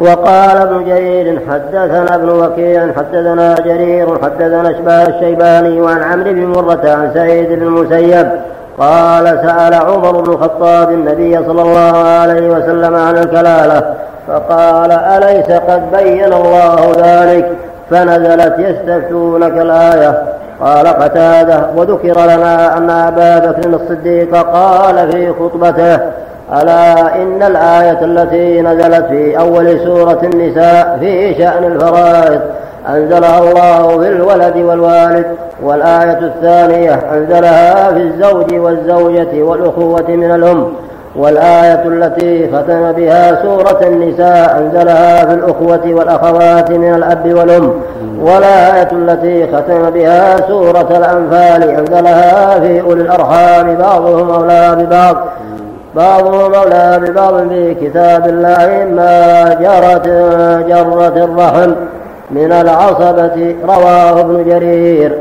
وقال ابن جرير حدثنا ابن وكيع حدثنا جرير حدثنا اشباه الشيباني وعن عمرو بن مرة عن سعيد بن المسيب قال سأل عمر بن الخطاب النبي صلى الله عليه وسلم عن الكلالة فقال أليس قد بين الله ذلك؟ فنزلت يستفتونك الآية. قال قتادة وذكر لنا أن أبا بكر الصديق قال في خطبته ألا إن الآية التي نزلت في أول سورة النساء في شأن الفرائض أنزلها الله في الولد والوالد والآية الثانية أنزلها في الزوج والزوجة والأخوة من الأم والآية التي ختم بها سورة النساء أنزلها في الأخوة والأخوات من الأب والأم والآية التي ختم بها سورة الأنفال أنزلها في أولي الأرحام بعضهم أولى ببعض بعضهم أولى ببعض في كتاب الله ما جرت جرت الرحم من العصبة رواه ابن جرير.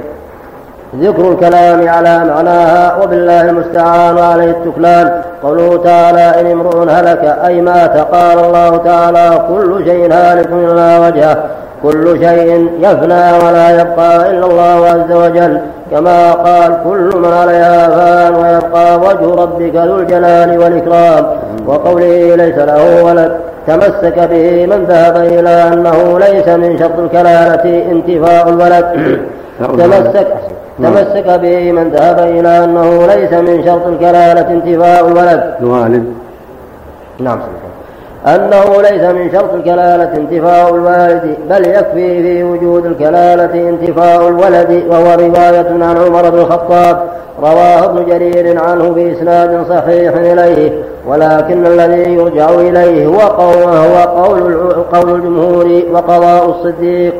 ذكر الكلام على معناها وبالله المستعان وعليه التكلان. قوله تعالى إن امرؤ هلك أي مات قال الله تعالى كل شيء هالك إلا وجهه. كل شيء يفنى ولا يبقى إلا الله عز وجل. كما قال كل من عليها فان ويبقى وجه ربك ذو الجلال والإكرام وقوله ليس له ولد تمسك به من ذهب إلى أنه ليس من شرط الكلالة انتفاء الولد. تمسك تمسك به من ذهب إلى أنه ليس من شرط الكلالة انتفاء الولد. الوالد نعم. أنه ليس من شرط الكلالة انتفاء الوالد بل يكفي في وجود الكلالة انتفاء الولد وهو رواية عن عمر بن الخطاب رواه ابن جرير عنه بإسناد صحيح إليه ولكن الذي يرجع إليه هو قول, هو قول, قول الجمهور وقضاء الصديق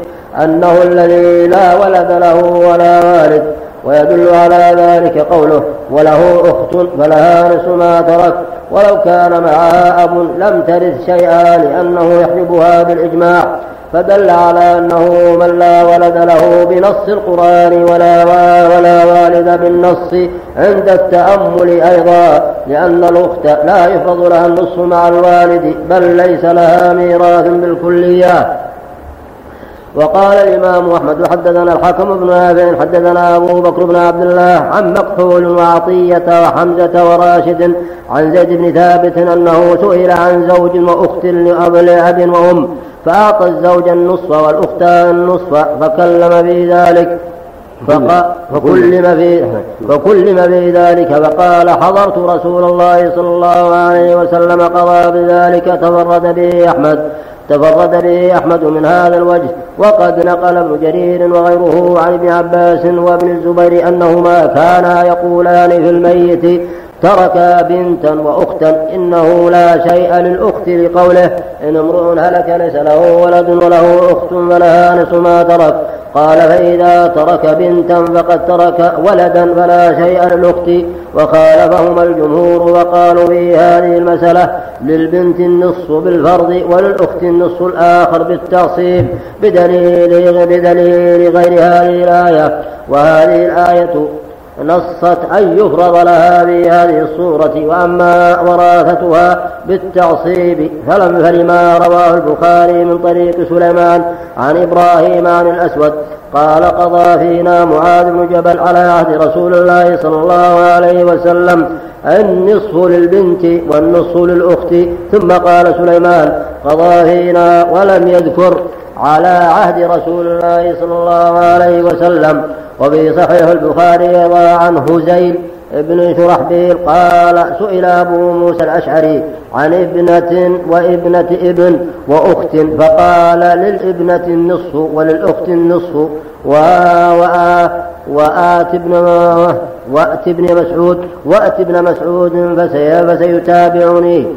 أنه الذي لا ولد له ولا والد. ويدل على ذلك قوله وله أخت فلها نصف ما ترك ولو كان معها أب لم ترث شيئا لأنه يحجبها بالإجماع فدل على أنه من لا ولد له بنص القرآن ولا ولا والد بالنص عند التأمل أيضا لأن الأخت لا يفرض لها النصف مع الوالد بل ليس لها ميراث بالكلية. وقال الإمام أحمد حدثنا الحكم بن نافع حدثنا أبو بكر بن عبد الله عن مكحول وعطية وحمزة وراشد عن زيد بن ثابت أنه سئل عن زوج وأخت لأب لأب وأم فأعطى الزوج النصف والأختان النصف فكلم في ذلك فكلم في فكلم في ذلك فقال حضرت رسول الله صلى الله عليه وسلم قضى بذلك تفرد به أحمد. تفرد به أحمد من هذا الوجه وقد نقل ابن جرير وغيره عن ابن عباس وابن الزبير أنهما كانا يقولان في الميت تركا بنتا وأختا إنه لا شيء للأخت لقوله إن امرؤ هلك ليس له ولد وله أخت فلها نصف ما ترك. قال فإذا ترك بنتا فقد ترك ولدا فلا شيء للأخت. وخالفهما الجمهور وقالوا في هذه المسألة للبنت النصف بالفرض وللأخت النصف الآخر بالتعصيب بدليل بدليل غير هذه الآية. وهذه الآية نصت أن يفرض لها في هذه الصورة وأما وراثتها بالتعصيب فلم فلما رواه البخاري من طريق سليمان عن إبراهيم عن الأسود. قال قضى فينا معاذ بن جبل على عهد رسول الله صلى الله عليه وسلم النصف للبنت والنصف للأخت. ثم قال سليمان قضى فينا ولم يذكر على عهد رسول الله صلى الله عليه وسلم وفي صحيح البخاري عن هزيل ابن شرحبيل قال سئل أبو موسى الأشعري عن ابنة وابنة ابن وأخت فقال للابنة النصف وللأخت النصف وآت ابن وأت ابن مسعود وأت ابن مسعود فسيتابعني.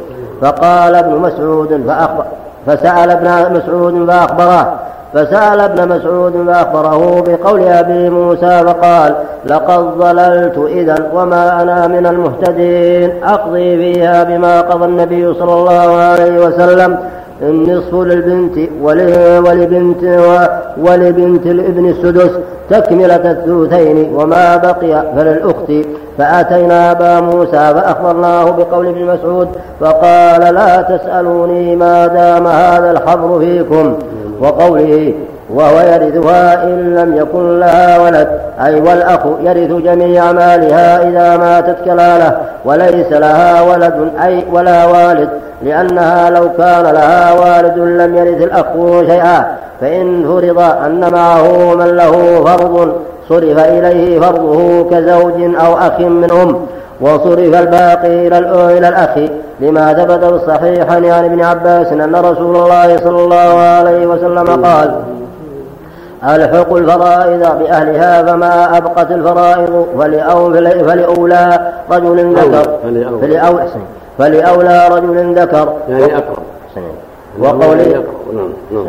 فقال ابن مسعود فأخبر فسأل ابن مسعود فأخبره فسأل ابن مسعود فأخبره بقول أبي موسى فقال لقد ضللت إذا وما أنا من المهتدين أقضي فيها بما قضى النبي صلى الله عليه وسلم النصف للبنت ولبنت ولبنت الابن السدس تكملة الثلثين وما بقي فللأخت. فأتينا أبا موسى فأخبرناه بقول ابن مسعود فقال لا تسألوني ما دام هذا الحبر فيكم. وقوله وهو يرثها إن لم يكن لها ولد. أي والأخ يرث جميع مالها إذا ماتت كلالة وليس لها ولد أي ولا والد. لأنها لو كان لها والد لم يرث الأخ شيئا. فإن فرض أن معه من له فرض صرف إليه فرضه كزوج أو أخ من أم وصرف الباقي إلى الأخ. لما ثبت بالصحيح عن يعني ابن عباس أن رسول الله صلى الله عليه وسلم قال ألحق الفرائض بأهلها فما أبقت الفرائض فلأولى رجل ذكر. فلأولى. فلأولى رجل ذكر. يعني أقرب. وقوله نعم نعم.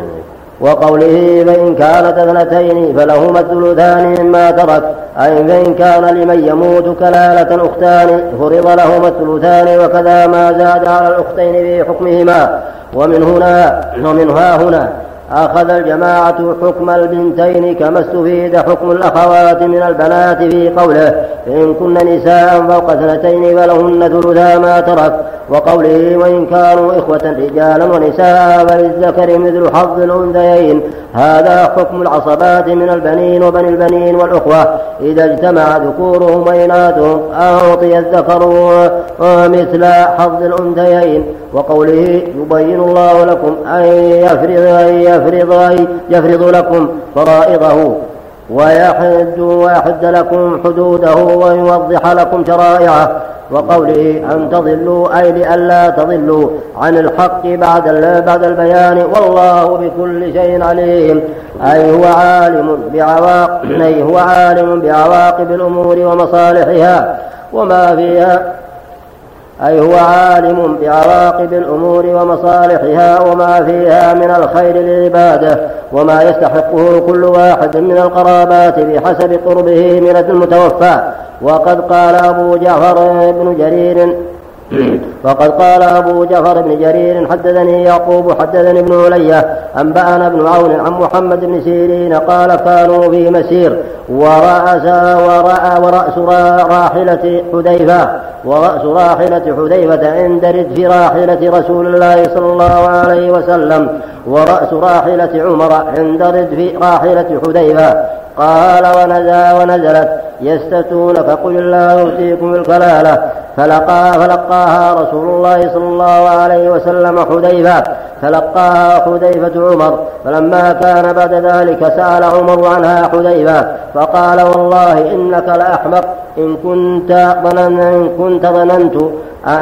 وقوله فإن كانت اثنتين فلهما الثلثان مما ترك. أي فإن كان لمن يموت كلالة أختان فرض لهما الثلثان وكذا ما زاد على الأختين في حكمهما. ومن هنا ومنها هنا أخذ الجماعة حكم البنتين كما استفيد حكم الأخوات من البنات في قوله إن كن نساء فوق اثنتين فلهن ثلثا ما ترك وقوله وإن كانوا إخوة رجالا ونساء فللذكر مثل حظ الأنثيين. هذا حكم العصبات من البنين وبني البنين والأخوة. إذا اجتمع ذكورهم وإناثهم أعطي الذكر مثل حظ الأنثيين. وقوله يبين الله لكم أن يفرض أن يفرض يفرض لكم فرائضه ويحد ويحد لكم حدوده ويوضح لكم شرائعه. وقوله أن تضلوا أي لئلا تضلوا عن الحق بعد بعد البيان. والله بكل شيء عليم. أي هو عالم بعواقب أي هو عالم بعواقب الأمور ومصالحها. وما فيها أي هو عالم بعواقب الأمور ومصالحها وما فيها من الخير للعبادة وما يستحقه كل واحد من القرابات بحسب قربه من المتوفى. وقد قال أبو جعفر بن جرير وقد قال أبو جعفر بن جرير حدثني يعقوب حدثني ابن علية أنبأنا ابن عون عن محمد بن سيرين قال كانوا في مسير ورأس ورأى ورأس راحلة حذيفة ورأس راحلة حذيفة عند ردف راحلة رسول الله صلى الله عليه وسلم. ورأس راحلة عمر عند ردف راحلة حذيفة. قال ونزل ونزلت يستتون فقل الله يؤتيكم الكلالة. فلقى فلقاها رسول الله صلى الله عليه وسلم حذيفة. فلقاها حذيفة عمر. فلما كان بعد ذلك سأل عمر عنها حذيفة. فقال والله إنك لأحمق. إن كنت ظننت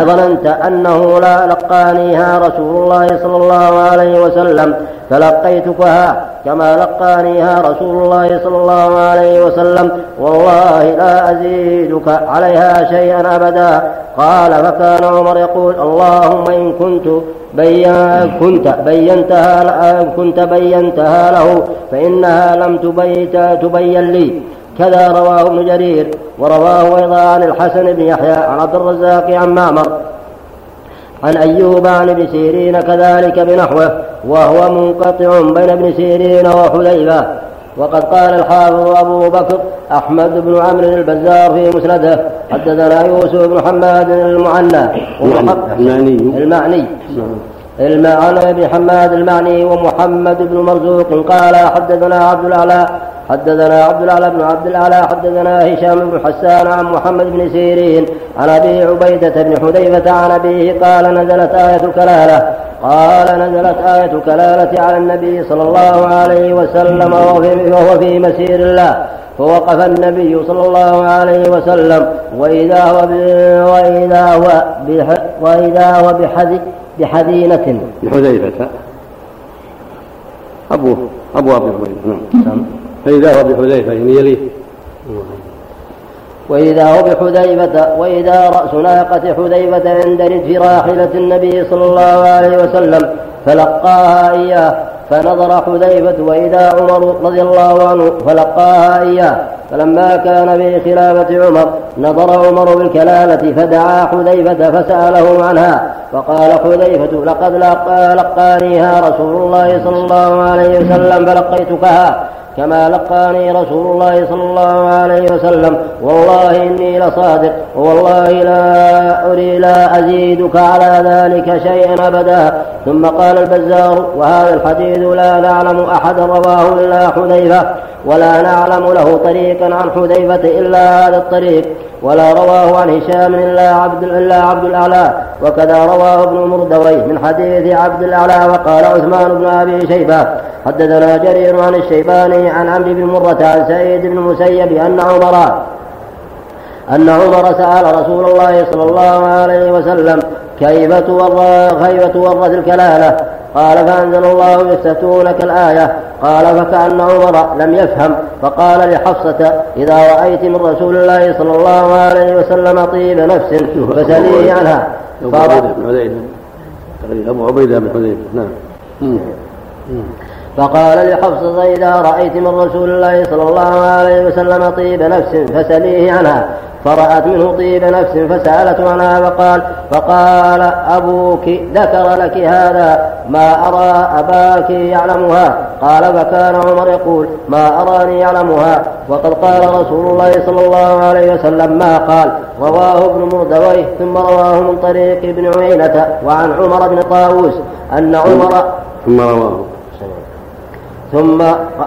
ظننت أنه لا لقانيها رسول الله صلى الله عليه وسلم فلقيتكها كما لقانيها رسول الله صلى الله عليه وسلم. والله لا أزيدك عليها شيئا أبدا. قال فكان عمر يقول اللهم إن كنت بين كنت بينتها كنت بينتها له فإنها لم تبيت تبين لي. كذا رواه ابن جرير ورواه أيضا عن الحسن بن يحيى عن عبد الرزاق عن معمر. عن أيوب عن ابن سيرين كذلك بنحوه وهو منقطع بين ابن سيرين وحذيفة. وقد قال الحافظ أبو بكر أحمد بن عمرو البزار في مسنده حدثنا يوسف بن حماد المعنى. المعني. المعني. المعنى بن حماد المعني ومحمد بن مرزوق قال حدثنا عبد الأعلى حدثنا عبد الأعلى بن عبد الأعلى حدثنا هشام بن حسان عن محمد بن سيرين عن أبي عبيدة بن حذيفة عن أبيه قال نزلت آية الكلاله قال نزلت آية الكلالة على النبي صلى الله عليه وسلم وهو في مسير الله. فوقف النبي صلى الله عليه وسلم. وإذا هو وإذا هو وإذا هو بحذ بحذينة. بحذيفة. أبوه. أبو أبي هريرة نعم. فإذا هو بحذيفة يعني يليه. وإذا هو بحذيفة وإذا رأس ناقة حذيفة عند رجف راحلة النبي صلى الله عليه وسلم فلقاها إياه فنظر حذيفة وإذا عمر رضي الله عنه فلقاها إياه. فلما كان في خلافة عمر نظر عمر بالكلالة فدعا حذيفة فسأله عنها فقال حذيفة لقد لقانيها رسول الله صلى الله عليه وسلم فلقيتكها. كما لقاني رسول الله صلى الله عليه وسلم. والله إني لصادق. والله لا أري لا أزيدك على ذلك شيئا أبدا. ثم قال البزار وهذا الحديث لا نعلم أحد رواه إلا حذيفة ولا نعلم له طريقا عن حذيفة إلا هذا الطريق. ولا رواه عن هشام إلا عبد إلا عبد الأعلى وكذا رواه ابن مردويه من حديث عبد الأعلى وقال عثمان بن أبي شيبة حدثنا جرير عن الشيباني عن عمرو بن مرة عن سعيد بن المسيب أن عمر أن عمر سأل رسول الله صلى الله عليه وسلم كيف تورث كيف تورث الكلالة قال فأنزل الله يستفتونك الآية. قال فكأن عمر لم يفهم. فقال لحفصة إذا رأيت من رسول الله صلى الله عليه وسلم طيب نفس فسليه عنها. أبو عبيدة بن حذيفة. أبو عبيدة بن حذيفة نعم. فقال لحفصة إذا رأيت من رسول الله صلى الله عليه وسلم طيب نفس فسليه عنها. فرأت منه طيب نفس فسألت عنها وقال فقال أبوك ذكر لك هذا. ما أرى أباك يعلمها؟ قال فكان عمر يقول ما أراني يعلمها. وقد قال رسول الله صلى الله عليه وسلم ما قال. رواه ابن مردويه ثم رواه من طريق ابن عيينة وعن عمر بن طاووس أن عمر ثم رواه. ثم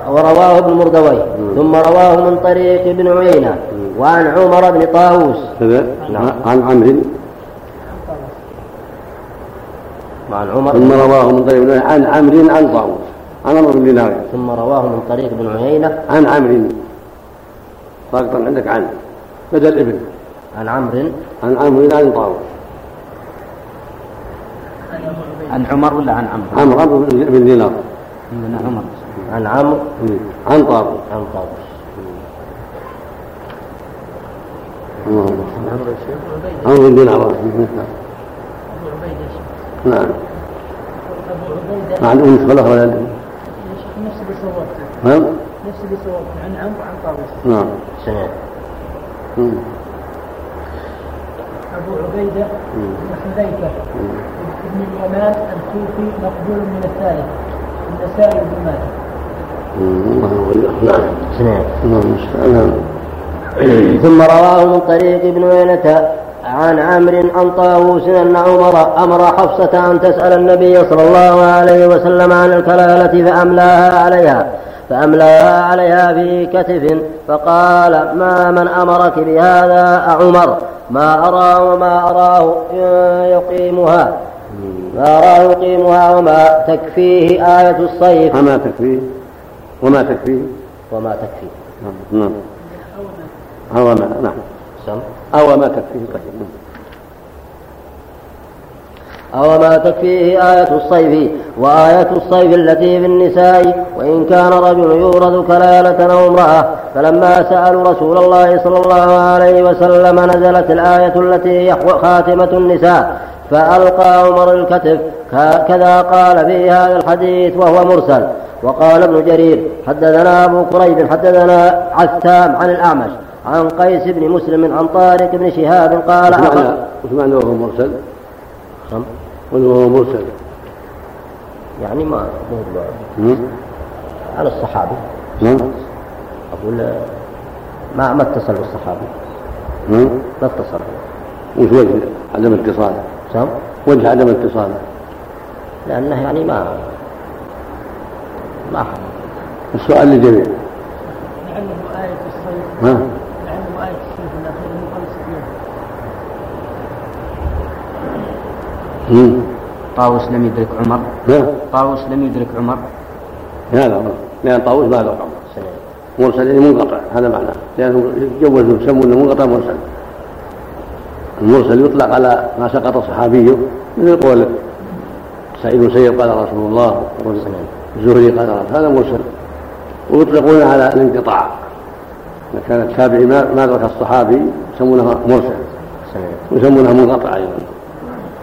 ورواه ابن مردويه ثم رواه من طريق ابن عيينة وعن عمر بن طاووس. نعم. عن عمرو. وعن عمر. ثم رواه من طريق عن عمرو عن طاووس. عن عمرو بن دينار. ثم رواه من طريق ابن عيينة عن عمرو. ضاغطا عندك عن. بدل ابن عن عمرو. عن عمرو عن طاووس. عن عمر ولا عن عمرو؟ عمرو عمرو بن دينار. عن عمر. عن عمرو. عن طاووس. عن طاووس. عمرو بن دينار. نعم. مع ام خلف ولا نفس اللي صوبته نعم. نفس اللي صوبته عن عمرو عن طاووس نعم. سنة أبو عبيدة بن حذيفة ابن اليمان الكوفي مقبول من الثالث النسائي بن ماجه. نعم. نعم. نعم. ثم رواه من طريق ابن عينة عن عمرو عن طاووس أن عمر أمر حفصة أن تسأل النبي صلى الله عليه وسلم عن الكلالة فأملاها عليها فأملاها عليها في كتف فقال ما من أمرك بهذا عمر؟ ما أرى وما أراه يقيمها ما أراه يقيمها وما تكفيه آية الصيف. وما تكفيه؟ وما تكفيه؟ وما تكفيه. نعم. نعم. نعم. سم أو ما تكفيه طيب أو ما تكفيه آية الصيف وآية الصيف التي في النساء وإن كان رجل يورث كلالة أو امرأة فلما سألوا رسول الله صلى الله عليه وسلم نزلت الآية التي هي خاتمة النساء فألقى عمر الكتف كذا قال في هذا الحديث وهو مرسل. وقال ابن جرير حدثنا أبو كريب حدثنا عثام عن الأعمش عن قيس بن مسلم عن طارق بن شهاب قال وش معنى وش معنى وهو مرسل؟ نعم. وهو مرسل. يعني ما مم. على الصحابي. نعم. أقول ما ما اتصل بالصحابي. نعم. ما اتصل. وش وجه عدم اتصاله؟ سام وجه عدم اتصاله لأنه يعني ما ما السؤال للجميع. لعله آية الصيف ها لعله آية الصيف الأخير مخلص فيها مم. طاووس لم يدرك عمر. طاووس لم يدرك عمر. هذا لأن طاووس ما له عمر. مرسل يعني منقطع هذا معناه. لأنه يجوزوا يسمونه منقطع مرسل. المرسل يطلق على ما سقط صحابيه مثل قول سعيد بن سيب قال رسول الله. الزهري قال رسول هذا مرسل. ويطلقون على الانقطاع. إذا كان التابعي ما ما أدرك الصحابي يسمونها مرسل. سنة. ويسمونها منقطع أيضا.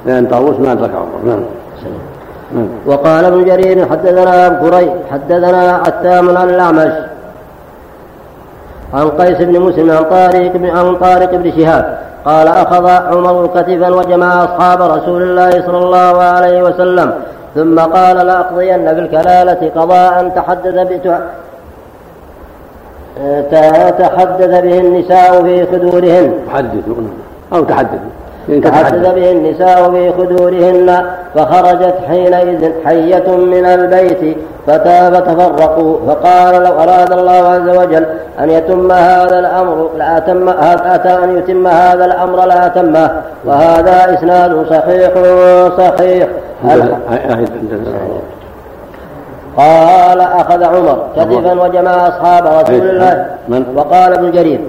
لأن طاووس ما أدرك عمر نعم. نعم. وقال ابن جرير حدثنا أبو كريب حدثنا عتام عن الأعمش عن قيس بن مسلم عن طارق بن عن طارق بن شهاب قال أخذ عمر كتفا وجمع أصحاب رسول الله صلى الله عليه وسلم ثم قال لأقضين بالكلالة قضاء تحدث بت... تحدث به النساء في خدورهن تحدثوا أو تحدثوا تحدث به النساء في خدورهن فخرجت حينئذ حية من البيت فتاب تفرقوا فقال لو أراد الله عز وجل أن يتم هذا الأمر لأتم أتى أن يتم هذا الأمر لأتمه وهذا إسناد صحيح صحيح. قال أخذ عمر كتفا وجمع أصحاب رسول الله وقال ابن جرير.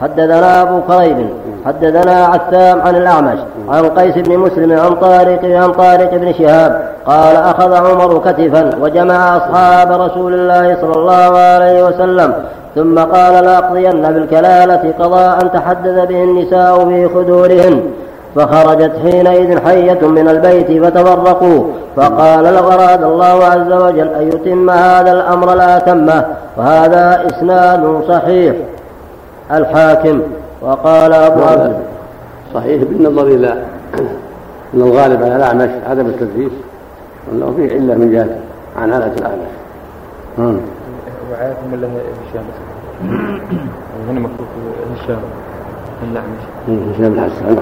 حدثنا أبو كريب حدثنا عثام عن الأعمش عن قيس بن مسلم عن طارق عن طارق بن شهاب. قال أخذ عمر كتفا وجمع أصحاب رسول الله صلى الله عليه وسلم. ثم قال لأقضين بالكلالة قضاء تحدث به النساء في خدورهن فخرجت حينئذ حية من البيت فتفرقوا. فقال لو أراد الله عز وجل أن يتم هذا الأمر لأتمه وهذا إسناد صحيح. الحاكم وقال أبو عبد صحيح بالنظر إلى أن الغالب على الأعمش عدم التدريس وأنه فيه علة من جهة عن علة الأعمش. وعاكم ولا هشام هنا مكتوب هشام الأعمش. هشام الحسان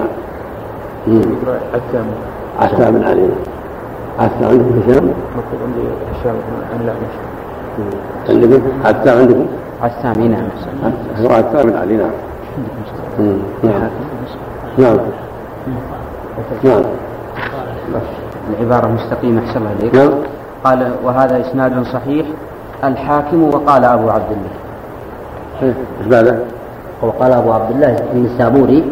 نعم. عتام عتام بن علي. عتام عندكم هشام؟ مكتوب عندي هشام عن الأعمش. عندكم؟ عتام عندكم؟ عتام نعم هو بن علي نعم. نعم. نعم. نعم. العبارة مستقيمة أحسن الله إليك. نعم. قال وهذا إسناد صحيح. الحاكم وقال أبو عبد الله. إيش بعده؟ وقال أبو عبد الله النسابوري؟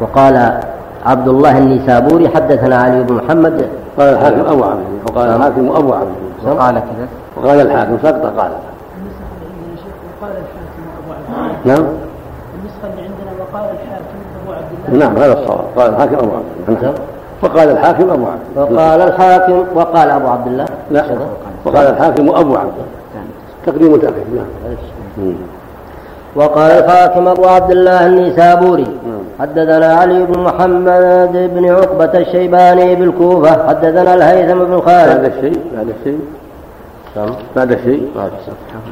وقال عبد الله النسابوري حدثنا علي بن محمد. قال الحاكم أبو عبد الله. وقال الحاكم أبو عبد الله. وقال كذا. وقال الحاكم سقط قال. وقال الحاكم ابو عبد الله نعم. النسخه اللي عندنا وقال الحاكم ابو عبد الله نعم هذا الصواب. قال الحاكم أبو عبد الله. وقال الحاكم أبو عبد الله. وقال الحاكم وقال أبو عبد الله. لا. وقال الحاكم أبو عبد الله. تقديم تأخير نعم. وقال الحاكم أبو عبد الله النيسابوري. حدثنا علي بن محمد بن عقبة الشيباني بالكوفة. حدثنا الهيثم بن خالد. بعد الشيء بعد الشيء.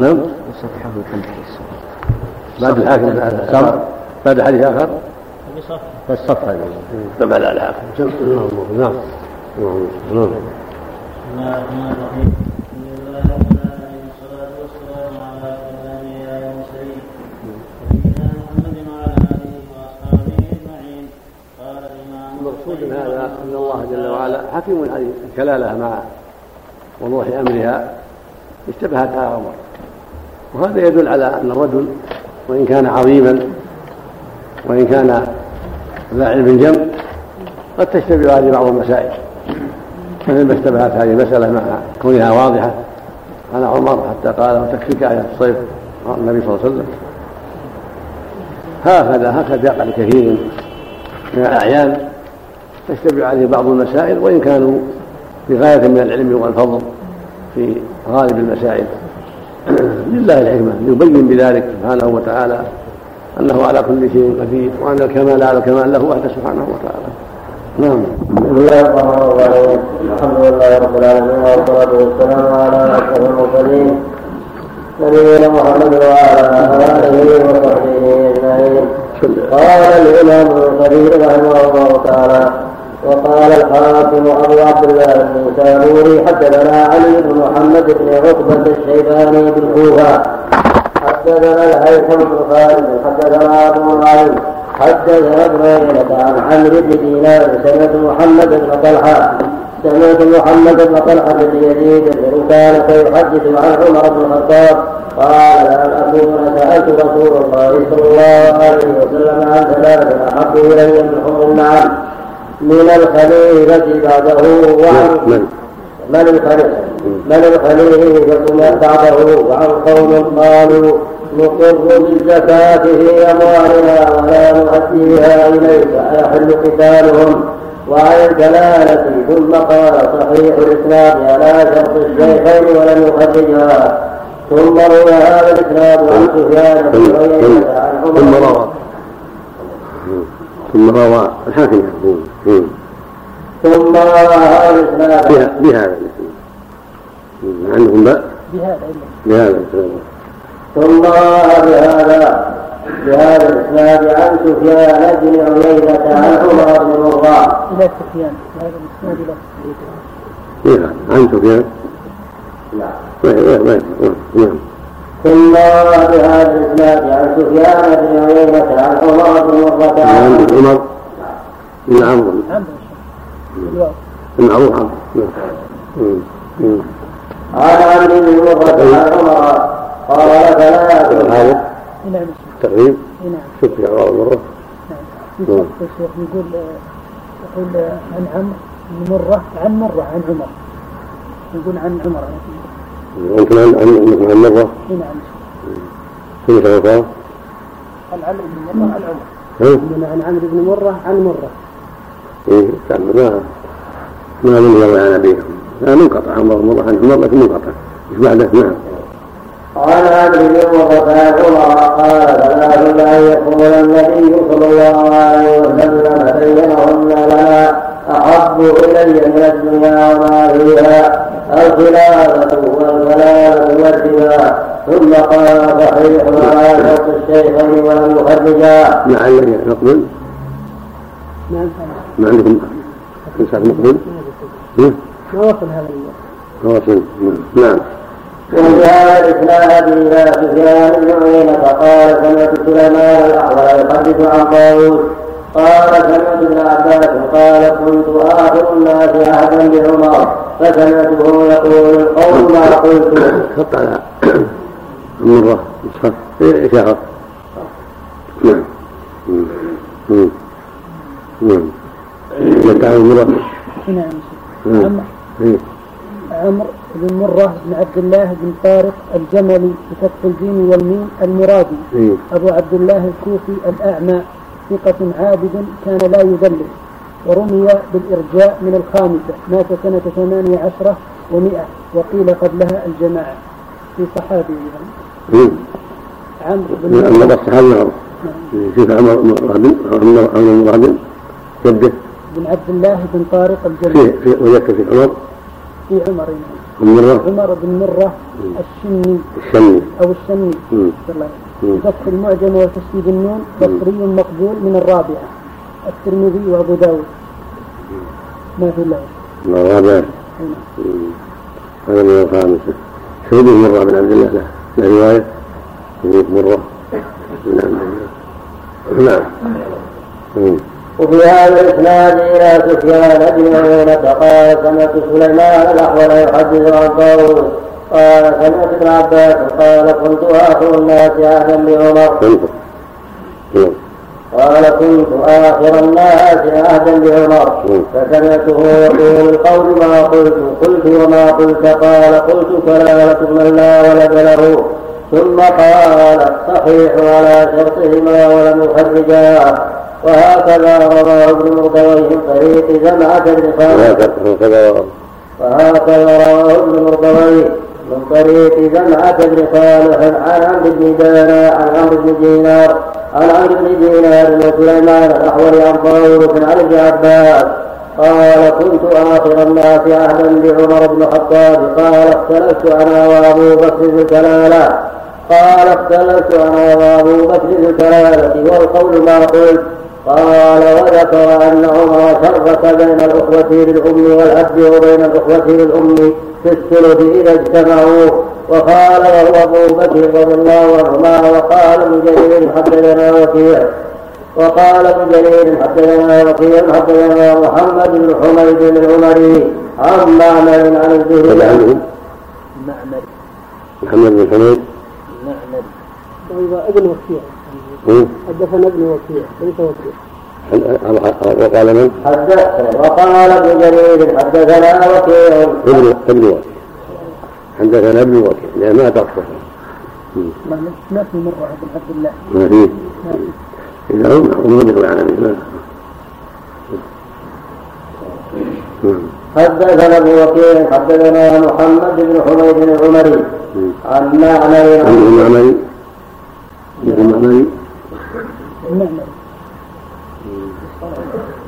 نعم وصفحه تنفيذ بعد الحاكم بعد بعد حديث آخر؟ في الصفحة هذه. تبع على الحاكم نعم. نعم. الإمام المقصود من هذا أن الله جل وعلا حكيم عليم الكلاله مع وضوح أمرها. اشتبهت على عمر. وهذا يدل على أن الرجل وإن كان عظيما وإن كان ذا علم جم قد تشتبه هذه بعض المسائل. مثل ما اشتبهت هذه المسألة مع كونها واضحة. على عمر حتى قال وتكفيك إيه الصيف. قال النبي صلى الله عليه وسلم. هكذا هكذا يقع لكثير من الأعيان. تشتبه عليه بعض المسائل وإن كانوا بغاية من العلم والفضل. في غالب المسائل. لله الحكمة يبين بذلك سبحانه وتعالى أنه على كل شيء قدير وأن الكمال على الكمال له وحده سبحانه وتعالى. نعم. بسم الله الرحمن الرحيم الحمد لله رب العالمين والصلاة والسلام على أشرف المرسلين نبينا محمد وعلى آله وصحبه أجمعين. قال الإمام كثير رحمه الله تعالى وقال الحاكم أبو عبد الله النسابوري حدثنا علي بن محمد بن عقبة الشيباني بالكوفة حدثنا الهيثم بن خالد حدثنا أبو معين حدثنا ابن عيينة عن عمرو بن دينار سمعت محمد بن طلحة سمعت محمد بن طلحة بن يزيد بن كان يحدث عن عمر بن الخطاب قال أن أكون سألت رسول الله صلى الله عليه وسلم عن ثلاث أحب إلي من حمر النعم. من الخليفة بعده وعن من من الخليفة؟ من الخليفة بعده وعن قوم قالوا نقر بالزكاة في أموالنا ولا نؤديها إليك أيحل قتالهم؟ وعن الكلالة ثم قال صحيح الإسناد على شرط الشيخين ولم يخرجها. ثم روى هذا الإسناد عن سفيان بن عن عمر ثم روى الحاكم يقول ثم روى بهذا الاسم. عندكم باء بهذا بهذا الاسم. ثم بهذا بهذا الاسناد عن سفيان بن عيينة عن عمر بن مرة إلى سفيان. هذا الاسناد إلى نعم عن سفيان. نعم. ثم بهذا الاسناد عن سفيان بن عيينة عن عمر بن مرة عن عمر بن عمرو المعروف عمرو. عن عمرو بن مرة عن عمر قال ثلاث هذا نعم تقريب شوف يا مرة يا يقول يقول عن عمرو بن مرة عن مرة عن عمر يقول عن عمر يمكن عن عن عن مرة؟ اي نعم. سنة صار عن عمرو بن مرة عن عمر؟ عندنا عن عمرو بن مرة عن مرة. إيه كان ما ما من يروي عن أبيه. لا منقطع. عمر مرة عن عمر لكن منقطع. إيش بعده نعم. عن عمرو بن عن عمر قال ثلاث لا يقول النبي صلى الله عليه وسلم بينهن لنا أحب إلي من الدنيا وما فيها. الخلافة والكلالة والدماء ثم قال صحيح على شرط الشيخين ولم يخرجا لعل نقبل نعم. ما عندكم مقبل إيه؟ ما وصل هذا اليوم. خلاص نعم. وفي هذا الاسناد إلى سفيان بن عيينة قال سمعت سليمان الاحول يحدث عن طاووس قال سمعت ابن عباس قال كنت آخر الناس عهدا بعمر. فسمعته يقول القول ما قلت. حط على مرة. نسخة إيه، إشارة نعم. نعم. نعم. نعم. عمرو إيه. عمرو بن مرة بن عبد الله بن طارق الجملي بفتح الجيم والميم المرادي. إيه. أبو عبد الله الكوفي الأعمى ثقة عابد كان لا يدلس ورمي بالإرجاء من الخامسة. مات سنة ثمانية عشرة ومئة وقيل قبلها الجماعة. في صحابي يعني. إيه. عمرو بن نعم. مرة الصحابي كيف عمر مراد عمر عمر مراد جده بن عبد الله بن طارق الجملي في وجدت في عمر؟ في عمر يعني. مرة عمر بن مرة الشني. الشمي أو الشني. الله مم. فتح المعجم وتشديد النون بصري مقبول من الرابعة. الترمذي وأبو داود. ما في الله الرابع هذا؟ من الخامسة بن مرة بن عبد الله؟ له له رواية سعيد مرة. بن عبد الله. نعم. مم. وفي هذا الإسناد إلى سفيان بن عيينة قال سمعت سليمان الأحول يحدث عن طاووس قال سمعت ابن عباس قال كنت اخر الناس عهدا بعمر نعم. قال كنت آخر الناس عهدا بعمر مم. فسمعته يقول القول ما قلت قلت وما قلت قال قلت كلالة من لا ولد له. ثم قال صحيح على شرطهما ولم يخرجا وهكذا رواه ابن مردويه من طريق جمعة بن خالد. وهكذا هكذا وهكذا رواه ابن مردويه من طريق جمعة بن صالح عن عمرو بن دينار عن عمرو بن دينار عن عمرو بن دينار وسليمان الأحول عن طاووس عن ابن عباس. قال كنت آخر الناس عهدا بعمر بن الخطاب قال اختلفت أنا وأبو بكر ذي الكلالة قال اختلفت أنا وأبو بكر ذي الكلالة والقول ما قلت. قال وذكر أن عمر شرك بين الأخوة للأم والأب وبين الأخوة للأم. في الثلث إذا اجتمعوا وقال وهو أبو بكر رضي الله عنهما وقال ابن جرير حدثنا وكيع. وقال ابن جرير حدثنا وكيع حدثنا محمد بن حميد العمري. عن معمر عن هذا الزهري عندهم معمر. محمد بن حميد. معمر. وإذا ابن وكيع. مم. حدثنا ابن وكيع ليس وكيع. وقال من؟ وقال ابن جرير حدثنا وكيع. ابن ابن وكيل حدثنا ابن وكيل لأن ما تصح ما في. مرة عبد الله ما فيه في إذا هم هم نعم نعم حدثنا ابن وكيع حدثنا محمد بن حميد العمري. عن معمر عن المعمري عن المعمري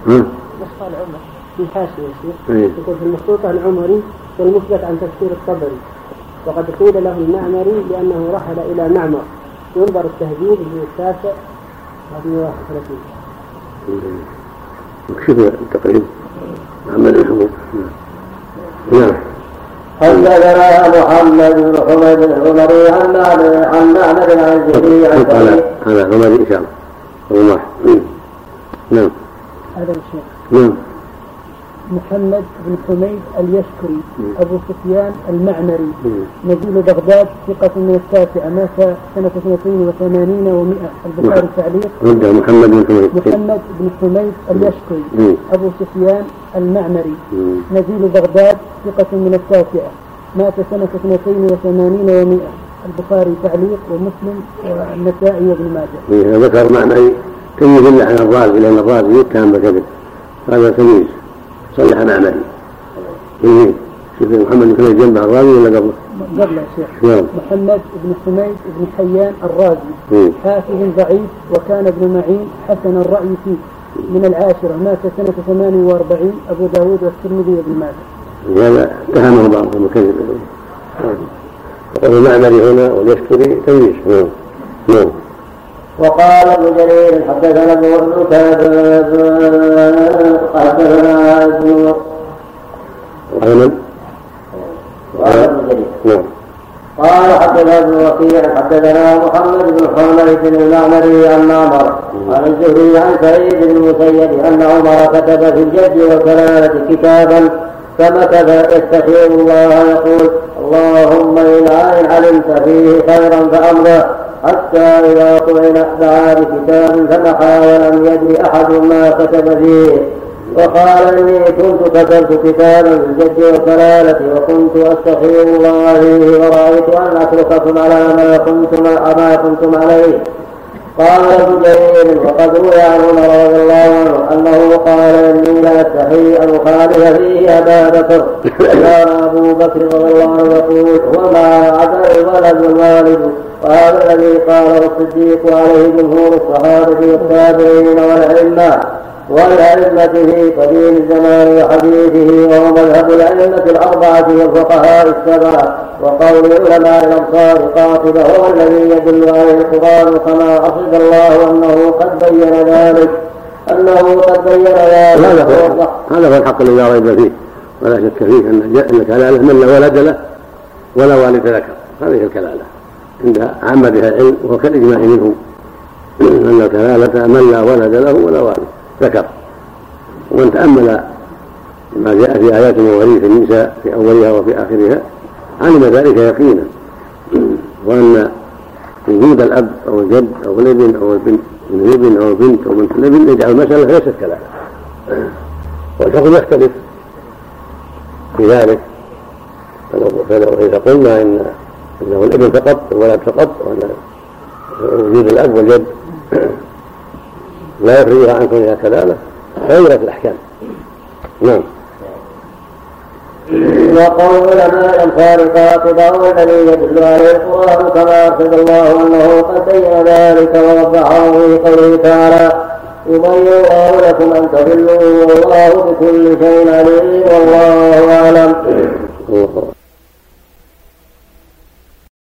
ها نسخة العمر في حاشية يا شيخ. إيه. يقول في المخطوطة العمري والمثبت عن تفسير الطبري. وقد قيل له المعمري لأنه رحل إلى معمر. ينظر التهذيب الجزء التاسع 131 شوف التقريب؟ محمد الحمود نعم. حدثنا محمد بن حميد العمري عن معمر عن معمر عن الزهري عن هذا سعيد هذا عمري إن شاء الله. رماح نعم. هذا الشيخ. نعم. محمد بن حميد اليشكري مم. أبو سفيان المعمري. مم. نزيل بغداد ثقة من التاسعة مات سنة 82 و100 البخاري نعم. تعليق. محمد بن حميد. محمد بن حميد اليشكري. مم. أبو سفيان المعمري. مم. نزيل بغداد ثقة من التاسعة مات سنة 82 و100 البخاري تعليق ومسلم والنسائي وابن ماجه. إيه، ذكر معنى تمييز الله عن الرازي؟ لأن الرازي يتهم بكذب هذا تمييز صلح معمري إيه. شوف محمد بن حميد جنب الرازي ولا قبله؟ قبل يا شيخ. نعم. محمد بن حميد بن حيان الرازي. مم. حافظ ضعيف وكان ابن معين حسن الرأي فيه. من العاشرة. مات سنة 48 أبو داود والترمذي وابن ماجه. هذا اتهمه بعضهم. بكذب وقول المعمري هنا واليشكري تمييز. نعم. وقال ابن جرير حدثنا ابن كذاب حدثنا ابن؟ قال نعم. حدثنا ابن وكيع حدثنا محمد بن حميد بن المعمري عن معمر عن الزهري عن سعيد بن المسيب أن عمر كتب في الجد والكلالة كتابا فمكث يستخير الله يقول اللهم إن علمت فيه خيرا فأمره. حتى إذا طعن دعا بكتاب فمحى ولم يدر أحد ما كتب فيه. وقال إني كنت كتبت كتابا في الجد والكلالة وكنت أستخير الله فيه ورأيت أن أترككم على ما كنتم ما كنتم عليه. قال ابن جرير وقد روي عن عمر رضي الله عنه أنه قال إني لا استحي ان اخالف فيه أبا بكر وكان أبو بكر رضي الله عنه يقول وما عدا الولد والوالد وهذا الذي قاله الصديق عليه جمهور الصحابة والتابعين والأئمة والأئمة في قديم الزمان وحديثه وهو مذهب الأئمة الأربعة والفقهاء السبعة وقول علماء الأمصار قاطبة هو الذي يدل عليه القرآن كما أخرج الله أنه قد بين ذلك أنه قد بين ذلك. هذا هو هذا هو الحق الذي لا ريب فيه ولا شك فيه أن الكلالة من لا ولد له ولا والد ذكر هذه هي الكلالة. عند عامة أهل العلم وهو كالإجماع منهم أن الكلاله من لا ولد له ولا والد ذكر. ومن تأمل ما جاء في آيات مواريث النساء في أولها وفي آخرها علم ذلك يقينا. وأن وجود الأب أو الجد أو الابن أو البنت من الابن أو البنت أو بنت الابن يجعل المسألة ليست كلاله والحكم يختلف. في ذلك اذا قلنا إن إنه الابن فقط والولد فقط وان وجود الأب والجد لا يفرقها عن كونها كلاله غيرت الأحكام. نعم. وقول علماء الامصار قاطبة هو الذي يدل عليه القرآن كما أرشد الله أنه قد بين ذلك ووضحه في قوله تعالى يبين الله لكم أن تضلوا والله بكل شيء عليم والله